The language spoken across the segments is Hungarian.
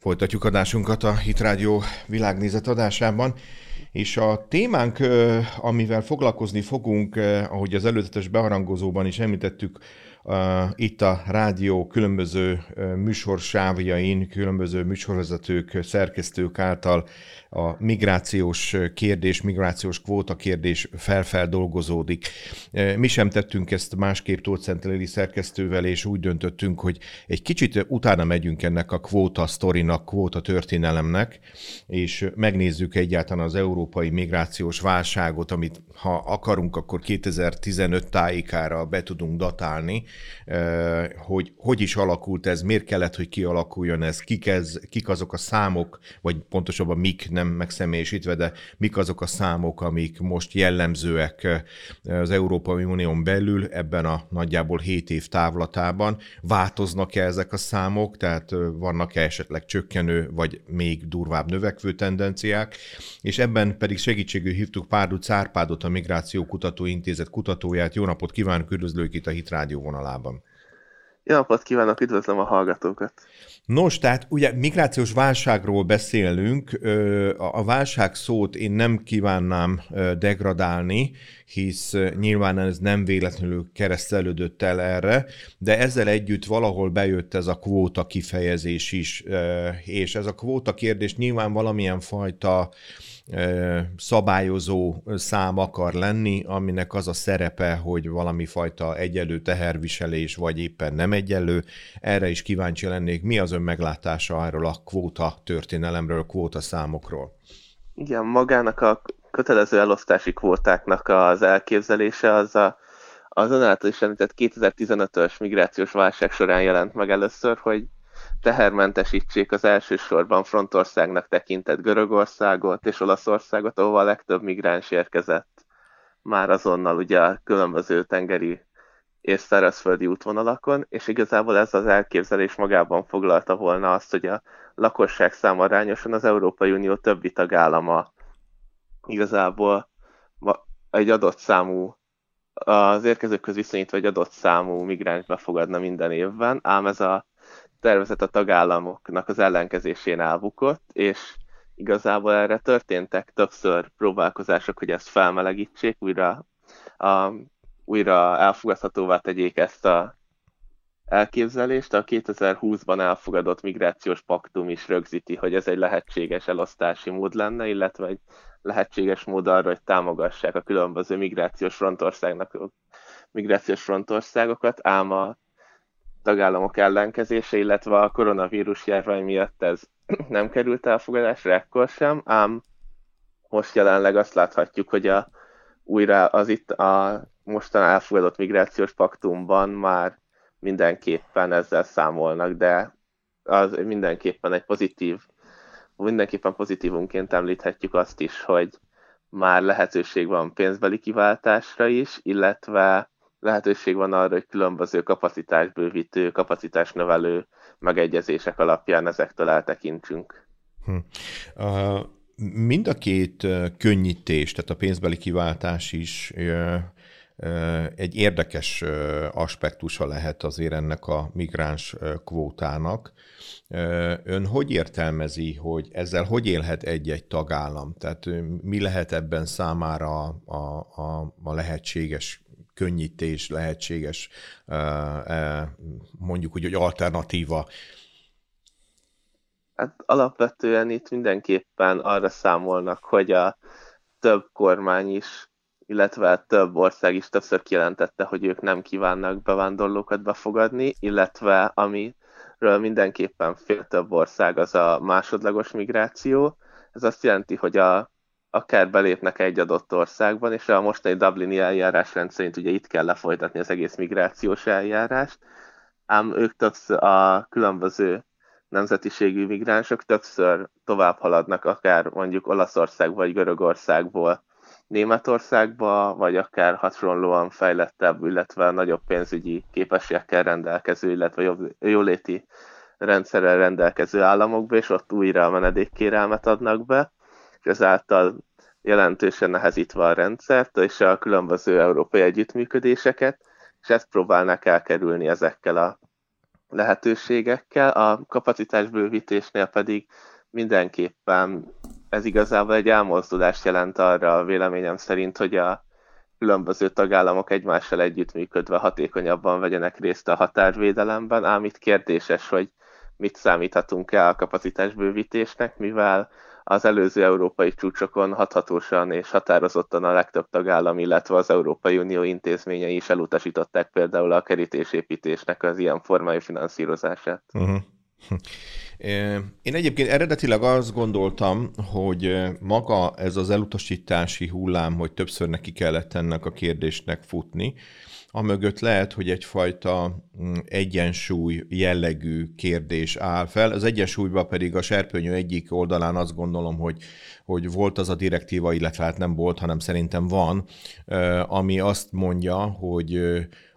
Folytatjuk adásunkat a Hit Rádió világnézet adásában, és a témánk, amivel foglalkozni fogunk, ahogy az előzetes beharangozóban is említettük, itt a rádió különböző műsorsávjain, különböző műsorvezetők, szerkesztők által a migrációs kérdés, migrációs kvóta kérdés felfeldolgozódik. Mi sem tettünk ezt másképp Tóth szerkesztővel, és úgy döntöttünk, hogy egy kicsit utána megyünk ennek a kvóta sztorinak, kvóta történelemnek, és megnézzük egyáltalán az európai migrációs válságot, amit ha akarunk, akkor 2015 tájékára be tudunk datálni, hogy hogy is alakult ez, miért kellett, hogy kialakuljon ez, kik, ez, kik azok a számok, vagy pontosabban mik, nem megszemélyesítve, de mik azok a számok, amik most jellemzőek az Európai Unión belül ebben a nagyjából 7 év távlatában. Változnak-e ezek a számok, tehát vannak-e esetleg csökkenő, vagy még durvább növekvő tendenciák, és ebben pedig segítségül hívtuk Párduc Árpádot, a Migráció Kutató Intézet kutatóját. Jó napot kívánok, üdvözlők itt a Hit Rádió vonalában. Jó napot kívánok, üdvözlöm a hallgatókat! Nos, tehát ugye migrációs válságról beszélünk, a válság szót én nem kívánnám degradálni, hisz nyilván ez nem véletlenül keresztelődött el erre, de ezzel együtt valahol bejött ez a kvóta kifejezés is, és ez a kvóta kérdés nyilván valamilyen fajta szabályozó szám akar lenni, aminek az a szerepe, hogy valami fajta egyelő teherviselés, vagy éppen nem egyelő. Erre is kíváncsi lennék. Mi az ön meglátása erről a kvóta történelemről, kvóta számokról? Igen, magának a kötelező elosztási kvótáknak az elképzelése az a, az ön által is említett 2015-ös migrációs válság során jelent meg először, hogy tehermentesítsék az elsősorban frontországnak tekintett Görögországot és Olaszországot, ahova a legtöbb migráns érkezett. Már azonnal ugye a különböző tengeri és szárazföldi útvonalakon, és igazából ez az elképzelés magában foglalta volna azt, hogy a lakosság szám arányosan az Európai Unió többi tagállama igazából egy adott számú az érkezőkhöz viszonyítva egy adott számú migráns befogadna minden évben, ám ez a tervezet a tagállamoknak az ellenkezésén elbukott, és igazából erre történtek többször próbálkozások, hogy ezt felmelegítsék, újra, a, újra elfogadhatóvá tegyék ezt a elképzelést. A 2020-ban elfogadott migrációs paktum is rögzíti, hogy ez egy lehetséges elosztási mód lenne, illetve egy lehetséges mód arra, hogy támogassák a különböző migrációs frontországnak migrációs frontországokat, ám a tagállamok ellenkezése, illetve a koronavírus járvány miatt ez nem került elfogadásra ekkor sem, ám most jelenleg azt láthatjuk, hogy a, újra az itt a mostan elfogadott migrációs paktumban már mindenképpen ezzel számolnak, de az mindenképpen egy pozitív, mindenképpen pozitívunként említhetjük azt is, hogy már lehetőség van pénzbeli kiváltásra is, illetve lehetőség van arra, hogy különböző kapacitásbővítő, kapacitásnövelő megegyezések alapján ezektől eltekintsünk. Hm. Uh, mind a két könnyítés, tehát a pénzbeli kiváltás is egy érdekes aspektusa lehet azért ennek a migráns kvótának. Ön hogy értelmezi, hogy ezzel hogy élhet egy-egy tagállam? Tehát mi lehet ebben számára a, a, a lehetséges könnyítés lehetséges, mondjuk úgy, hogy alternatíva? Hát alapvetően itt mindenképpen arra számolnak, hogy a több kormány is, illetve több ország is többször kijelentette, hogy ők nem kívánnak bevándorlókat befogadni, illetve amiről mindenképpen fél több ország az a másodlagos migráció. Ez azt jelenti, hogy a akár belépnek egy adott országban, és a mostani Dublini eljárásrend szerint ugye itt kell lefolytatni az egész migrációs eljárást, ám ők többször a különböző nemzetiségű migránsok többször tovább haladnak, akár mondjuk Olaszország vagy Görögországból Németországba, vagy akár hasonlóan fejlettebb, illetve nagyobb pénzügyi képességekkel rendelkező, illetve jobb, jóléti rendszerrel rendelkező államokba, és ott újra a menedékkérelmet adnak be ezáltal jelentősen nehezítve a rendszert és a különböző európai együttműködéseket, és ezt próbálnak elkerülni ezekkel a lehetőségekkel, a kapacitásbővítésnél pedig mindenképpen ez igazából egy elmozdulást jelent arra a véleményem szerint, hogy a különböző tagállamok egymással együttműködve hatékonyabban vegyenek részt a határvédelemben, ám itt kérdéses, hogy mit számíthatunk el a kapacitásbővítésnek, mivel az előző európai csúcsokon hathatósan és határozottan a legtöbb tagállam, illetve az Európai Unió intézményei is elutasították például a kerítésépítésnek az ilyen formájú finanszírozását. Uh-huh. Én egyébként eredetileg azt gondoltam, hogy maga ez az elutasítási hullám, hogy többször neki kellett ennek a kérdésnek futni, amögött lehet, hogy egyfajta mm, egyensúly jellegű kérdés áll fel. Az egyensúlyban pedig a serpőnyő egyik oldalán azt gondolom, hogy, hogy volt az a direktíva, illetve hát nem volt, hanem szerintem van, ami azt mondja, hogy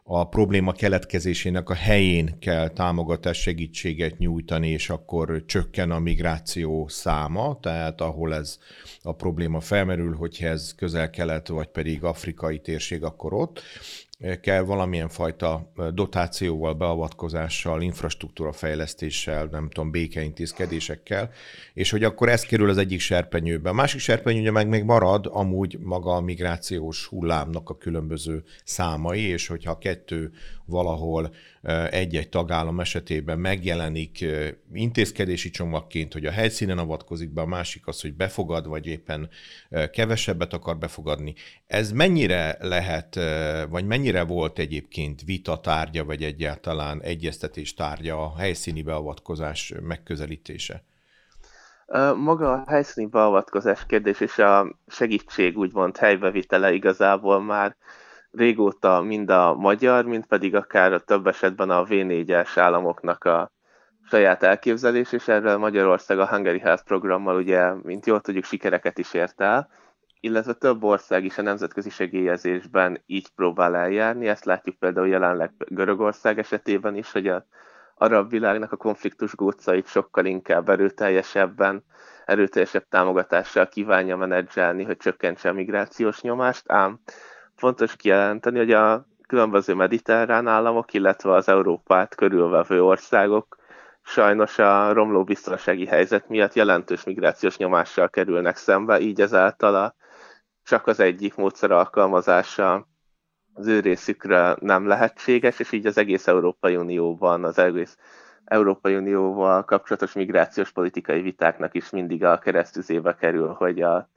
a probléma keletkezésének a helyén kell támogatás segítséget nyújtani, és akkor csökken a migráció száma, tehát ahol ez a probléma felmerül, hogyha ez közel-kelet, vagy pedig afrikai térség, akkor ott kell valamilyen fajta dotációval, beavatkozással, infrastruktúra fejlesztéssel, nem tudom, békeintézkedésekkel, és hogy akkor ez kerül az egyik serpenyőbe. A másik serpenyő ugye meg még marad amúgy maga a migrációs hullámnak a különböző számai, és hogyha kettő valahol egy-egy tagállam esetében megjelenik intézkedési csomagként, hogy a helyszínen avatkozik be, a másik az, hogy befogad, vagy éppen kevesebbet akar befogadni. Ez mennyire lehet, vagy mennyire volt egyébként vita tárgya, vagy egyáltalán egyeztetés tárgya a helyszíni beavatkozás megközelítése? Maga a helyszíni beavatkozás kérdés és a segítség úgymond helybevitele igazából már régóta mind a magyar, mind pedig akár a több esetben a V4-es államoknak a saját elképzelés, és erről Magyarország a Hungary Health programmal ugye, mint jól tudjuk, sikereket is ért el, illetve több ország is a nemzetközi segélyezésben így próbál eljárni. Ezt látjuk például jelenleg Görögország esetében is, hogy a arab világnak a konfliktus gócait sokkal inkább erőteljesebben, erőteljesebb támogatással kívánja menedzselni, hogy csökkentse a migrációs nyomást, ám fontos kijelenteni, hogy a különböző mediterrán államok, illetve az Európát körülvevő országok sajnos a romló biztonsági helyzet miatt jelentős migrációs nyomással kerülnek szembe, így ezáltal a, csak az egyik módszer alkalmazása az ő részükre nem lehetséges, és így az egész Európai Unióban, az egész Európai Unióval kapcsolatos migrációs politikai vitáknak is mindig a keresztüzébe kerül, hogy a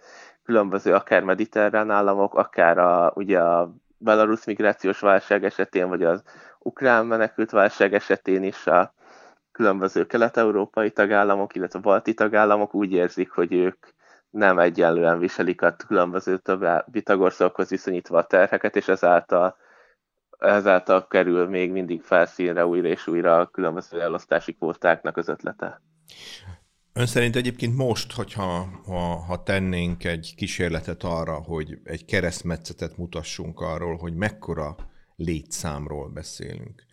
különböző akár mediterrán államok, akár a, ugye a belarusz migrációs válság esetén, vagy az ukrán menekült válság esetén is a különböző kelet-európai tagállamok, illetve a balti tagállamok úgy érzik, hogy ők nem egyenlően viselik a különböző további tagországokhoz viszonyítva a terheket, és ezáltal, ezáltal kerül még mindig felszínre újra és újra a különböző elosztási kvótáknak az ötlete. Ön szerint egyébként most, hogyha ha, ha tennénk egy kísérletet arra, hogy egy keresztmetszetet mutassunk arról, hogy mekkora létszámról beszélünk,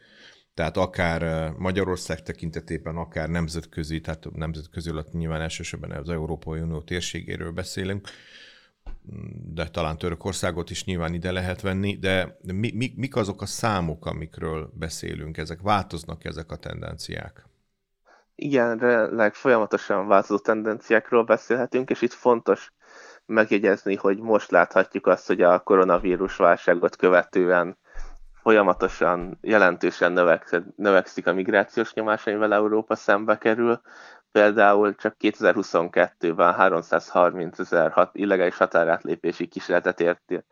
tehát akár Magyarország tekintetében, akár nemzetközi, tehát nemzetközi alatt nyilván elsősorban az Európai Unió térségéről beszélünk, de talán Törökországot is nyilván ide lehet venni, de mi, mi, mik azok a számok, amikről beszélünk? Ezek változnak ezek a tendenciák? Igen, jelenleg folyamatosan változó tendenciákról beszélhetünk, és itt fontos megjegyezni, hogy most láthatjuk azt, hogy a koronavírus válságot követően folyamatosan, jelentősen növekszik a migrációs nyomás, amivel Európa szembe kerül. Például csak 2022-ben 330 ezer hat, illegális határátlépési kísérletet ért,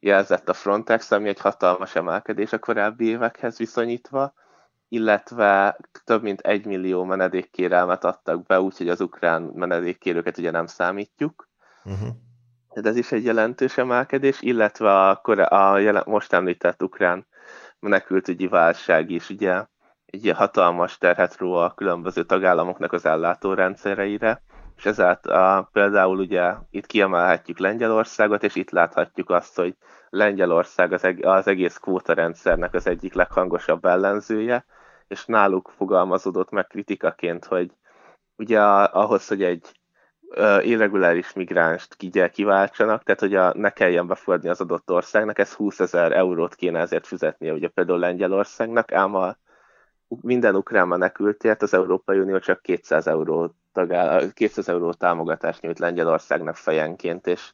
jelzett a Frontex, ami egy hatalmas emelkedés a korábbi évekhez viszonyítva, illetve több mint egy millió menedékkérelmet adtak be, úgyhogy az ukrán menedékkérőket ugye nem számítjuk. Uh-huh. De ez is egy jelentős emelkedés, illetve a, a jelen, most említett ukrán menekültügyi válság is ugye egy hatalmas terhet ró a különböző tagállamoknak az ellátórendszereire, és ezáltal például ugye itt kiemelhetjük Lengyelországot, és itt láthatjuk azt, hogy Lengyelország az, eg- az egész kvótarendszernek az egyik leghangosabb ellenzője, és náluk fogalmazódott meg kritikaként, hogy ugye ahhoz, hogy egy irreguláris migránst kigyel kiváltsanak, tehát hogy a, ne kelljen befogadni az adott országnak, ez 20 ezer eurót kéne ezért fizetnie, ugye például Lengyelországnak, ám a minden ukrán menekültért az Európai Unió csak 200 euró, tagáll, 200 euró támogatást nyújt Lengyelországnak fejenként, és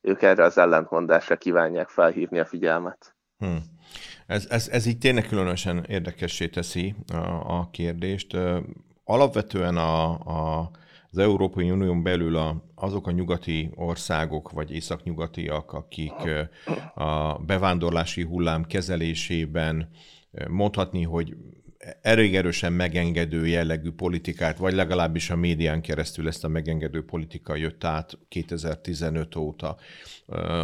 ők erre az ellentmondásra kívánják felhívni a figyelmet. Hmm. Ez, ez, ez így tényleg különösen érdekessé teszi a, a kérdést. Alapvetően a, a, az Európai Unión belül a, azok a nyugati országok, vagy északnyugatiak, akik a bevándorlási hullám kezelésében mondhatni, hogy elég erősen megengedő jellegű politikát, vagy legalábbis a médián keresztül ezt a megengedő politika jött át 2015 óta.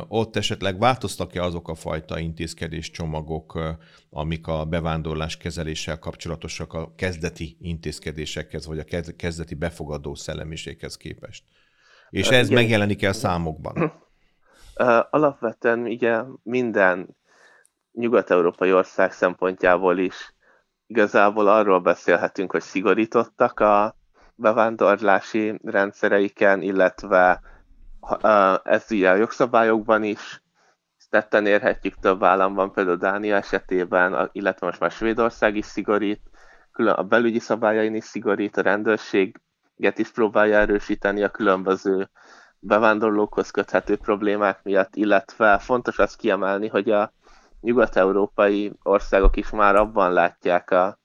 Ott esetleg változtak-e azok a fajta intézkedés csomagok, amik a bevándorlás kezeléssel kapcsolatosak a kezdeti intézkedésekhez, vagy a kezdeti befogadó szellemiséghez képest? És ez Igen. megjelenik el számokban? Alapvetően ugye minden nyugat-európai ország szempontjából is igazából arról beszélhetünk, hogy szigorítottak a bevándorlási rendszereiken, illetve ez ugye a jogszabályokban is tetten érhetjük több államban, például Dánia esetében, illetve most már Svédország is szigorít, külön a belügyi szabályain is szigorít, a rendőrséget is próbálja erősíteni a különböző bevándorlókhoz köthető problémák miatt, illetve fontos azt kiemelni, hogy a nyugat-európai országok is már abban látják a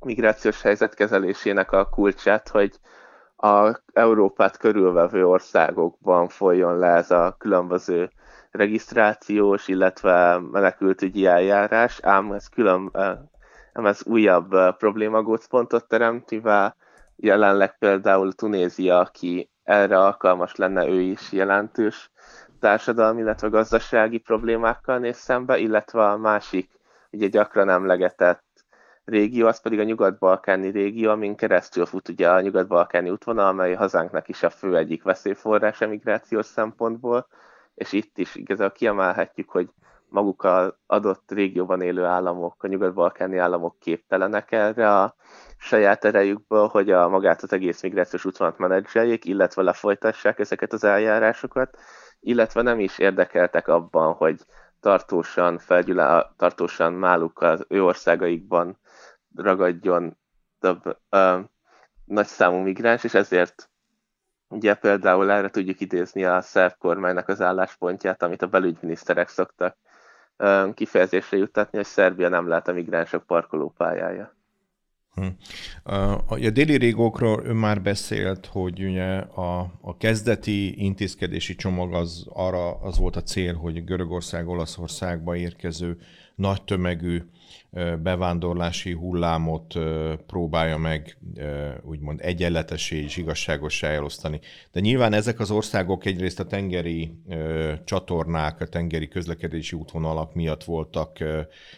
migrációs helyzet kezelésének a kulcsát, hogy a Európát körülvevő országokban folyjon le ez a különböző regisztrációs, illetve menekültügyi eljárás, ám ez külön, ám ez újabb problémagócpontot teremt, mivel jelenleg például Tunézia, aki erre alkalmas lenne, ő is jelentős társadalmi, illetve gazdasági problémákkal néz szembe, illetve a másik, ugye gyakran emlegetett régió, az pedig a nyugat-balkáni régió, amin keresztül fut ugye a nyugat-balkáni útvonal, amely hazánknak is a fő egyik veszélyforrás emigrációs szempontból, és itt is igazából kiemelhetjük, hogy maguk az adott régióban élő államok, a nyugat-balkáni államok képtelenek erre a saját erejükből, hogy a magát az egész migrációs útvonalat menedzseljék, illetve lefolytassák ezeket az eljárásokat, illetve nem is érdekeltek abban, hogy tartósan, felgyülá, tartósan máluk az ő országaikban ragadjon több ö, nagy számú migráns, és ezért ugye például erre tudjuk idézni a szerb kormánynak az álláspontját, amit a belügyminiszterek szoktak ö, kifejezésre juttatni, hogy Szerbia nem lehet a migránsok parkolópályája. Hm. A, déli régókról ön már beszélt, hogy ugye a, a kezdeti intézkedési csomag az arra az volt a cél, hogy Görögország, Olaszországba érkező nagy tömegű bevándorlási hullámot próbálja meg úgymond egyenletesé és igazságosá elosztani. De nyilván ezek az országok egyrészt a tengeri csatornák, a tengeri közlekedési útvonalak miatt voltak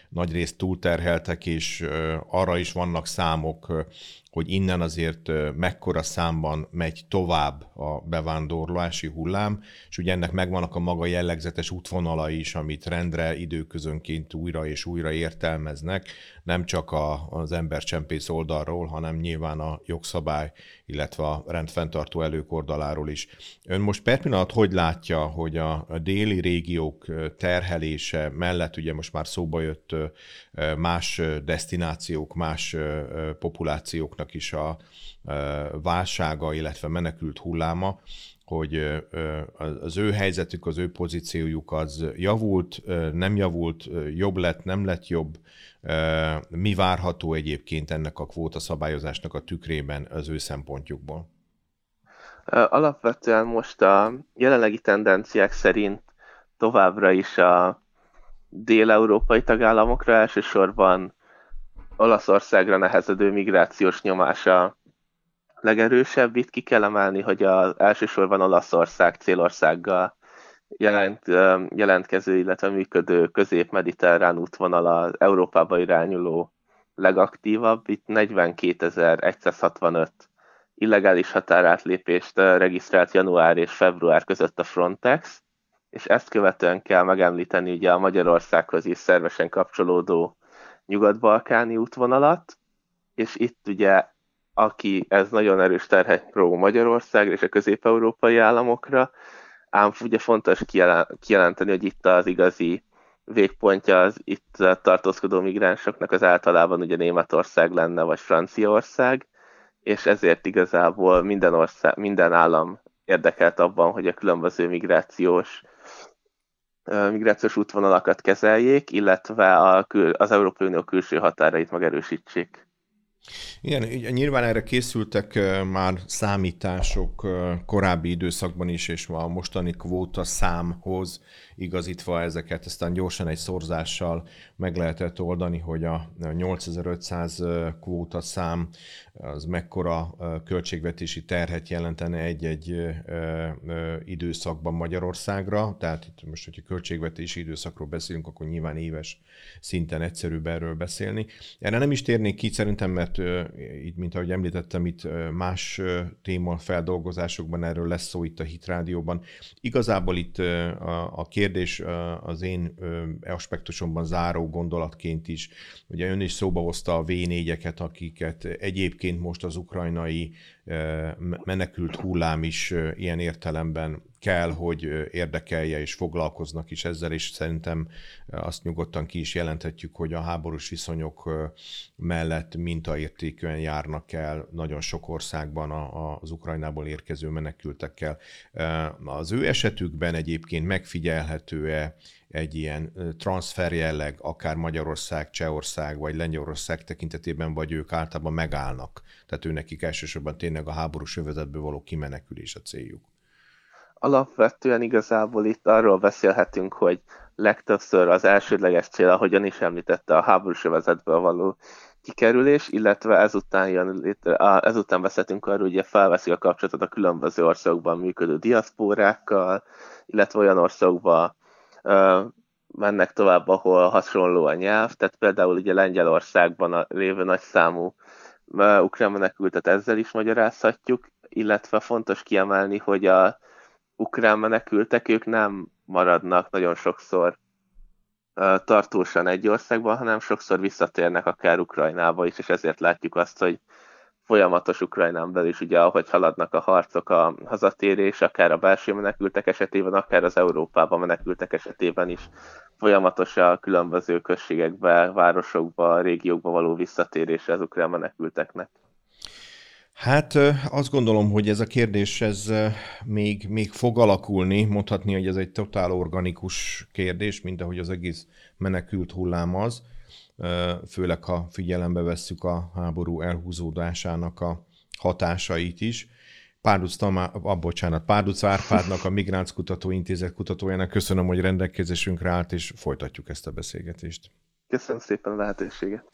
nagyrészt túlterheltek, és arra is vannak számok, hogy innen azért mekkora számban megy tovább a bevándorlási hullám, és ugye ennek megvannak a maga jellegzetes útvonalai is, amit rendre időközönként újra és újra értelmeznek, nem csak a, az embercsempész oldalról, hanem nyilván a jogszabály, illetve a rendfenntartó elők is. Ön most per pillanat hogy látja, hogy a, a déli régiók terhelése mellett ugye most már szóba jött más destinációk, más populációknak is a válsága, illetve menekült hulláma, hogy az ő helyzetük, az ő pozíciójuk az javult, nem javult, jobb lett, nem lett jobb. Mi várható egyébként ennek a kvóta szabályozásnak a tükrében az ő szempontjukból? Alapvetően most a jelenlegi tendenciák szerint továbbra is a dél-európai tagállamokra, elsősorban Olaszországra nehezedő migrációs nyomása legerősebb. Itt ki kell emelni, hogy az elsősorban Olaszország célországgal jelent, jelentkező, illetve működő közép-mediterrán útvonal az Európába irányuló legaktívabb. Itt 42.165 illegális határátlépést regisztrált január és február között a Frontex, és ezt követően kell megemlíteni ugye a Magyarországhoz is szervesen kapcsolódó nyugat-balkáni útvonalat, és itt ugye aki ez nagyon erős terhet ró Magyarországra és a közép-európai államokra, ám ugye fontos kijelenteni, hogy itt az igazi végpontja az itt tartózkodó migránsoknak az általában ugye Németország lenne, vagy Franciaország, és ezért igazából minden, ország, minden állam érdekelt abban, hogy a különböző migrációs migrációs útvonalakat kezeljék, illetve a, az Európai Unió külső határait megerősítsék. Igen, nyilván erre készültek már számítások korábbi időszakban is, és a mostani kvóta számhoz igazítva ezeket, aztán gyorsan egy szorzással meg lehetett oldani, hogy a 8500 kvóta szám az mekkora költségvetési terhet jelentene egy-egy időszakban Magyarországra. Tehát itt most, hogyha költségvetési időszakról beszélünk, akkor nyilván éves szinten egyszerűbb erről beszélni. Erre nem is térnék ki szerintem, mert itt, mint ahogy említettem, itt más téma feldolgozásokban erről lesz szó itt a Hit Rádióban. Igazából itt a, a kérdés az én aspektusomban záró gondolatként is. Ugye ön is szóba hozta a V4-eket, akiket egyébként most az ukrajnai menekült hullám is ilyen értelemben kell, hogy érdekelje, és foglalkoznak is ezzel, és szerintem azt nyugodtan ki is jelenthetjük, hogy a háborús viszonyok mellett mintaértékűen járnak el nagyon sok országban az Ukrajnából érkező menekültekkel. Az ő esetükben egyébként megfigyelhető-e egy ilyen transfer jelleg, akár Magyarország, Csehország vagy Lengyelország tekintetében, vagy ők általában megállnak. Tehát ő nekik elsősorban tényleg a háborús övezetből való kimenekülés a céljuk. Alapvetően igazából itt arról beszélhetünk, hogy legtöbbször az elsődleges cél, ahogyan is említette, a háborús övezetből való kikerülés, illetve ezután, jön ezután beszéltünk arról, hogy ugye felveszik a kapcsolatot a különböző országokban működő diaszpórákkal, illetve olyan országokban mennek tovább, ahol hasonló a nyelv, tehát például ugye Lengyelországban a lévő nagy számú ukrán menekültet ezzel is magyarázhatjuk, illetve fontos kiemelni, hogy a ukrán menekültek, ők nem maradnak nagyon sokszor tartósan egy országban, hanem sokszor visszatérnek akár Ukrajnába is, és ezért látjuk azt, hogy folyamatos Ukrajnán belül is, ugye ahogy haladnak a harcok a hazatérés, akár a belső menekültek esetében, akár az Európában menekültek esetében is folyamatos a különböző községekbe, városokba, régiókba való visszatérés az ukrán menekülteknek. Hát azt gondolom, hogy ez a kérdés ez még, még fog alakulni, mondhatni, hogy ez egy totál organikus kérdés, mint ahogy az egész menekült hullám az főleg ha figyelembe vesszük a háború elhúzódásának a hatásait is. Párduc, Tamá, ah, bocsánat, Párduc Árpádnak, a Migránc Kutatóintézet kutatójának köszönöm, hogy rendelkezésünkre állt, és folytatjuk ezt a beszélgetést. Köszönöm szépen a lehetőséget.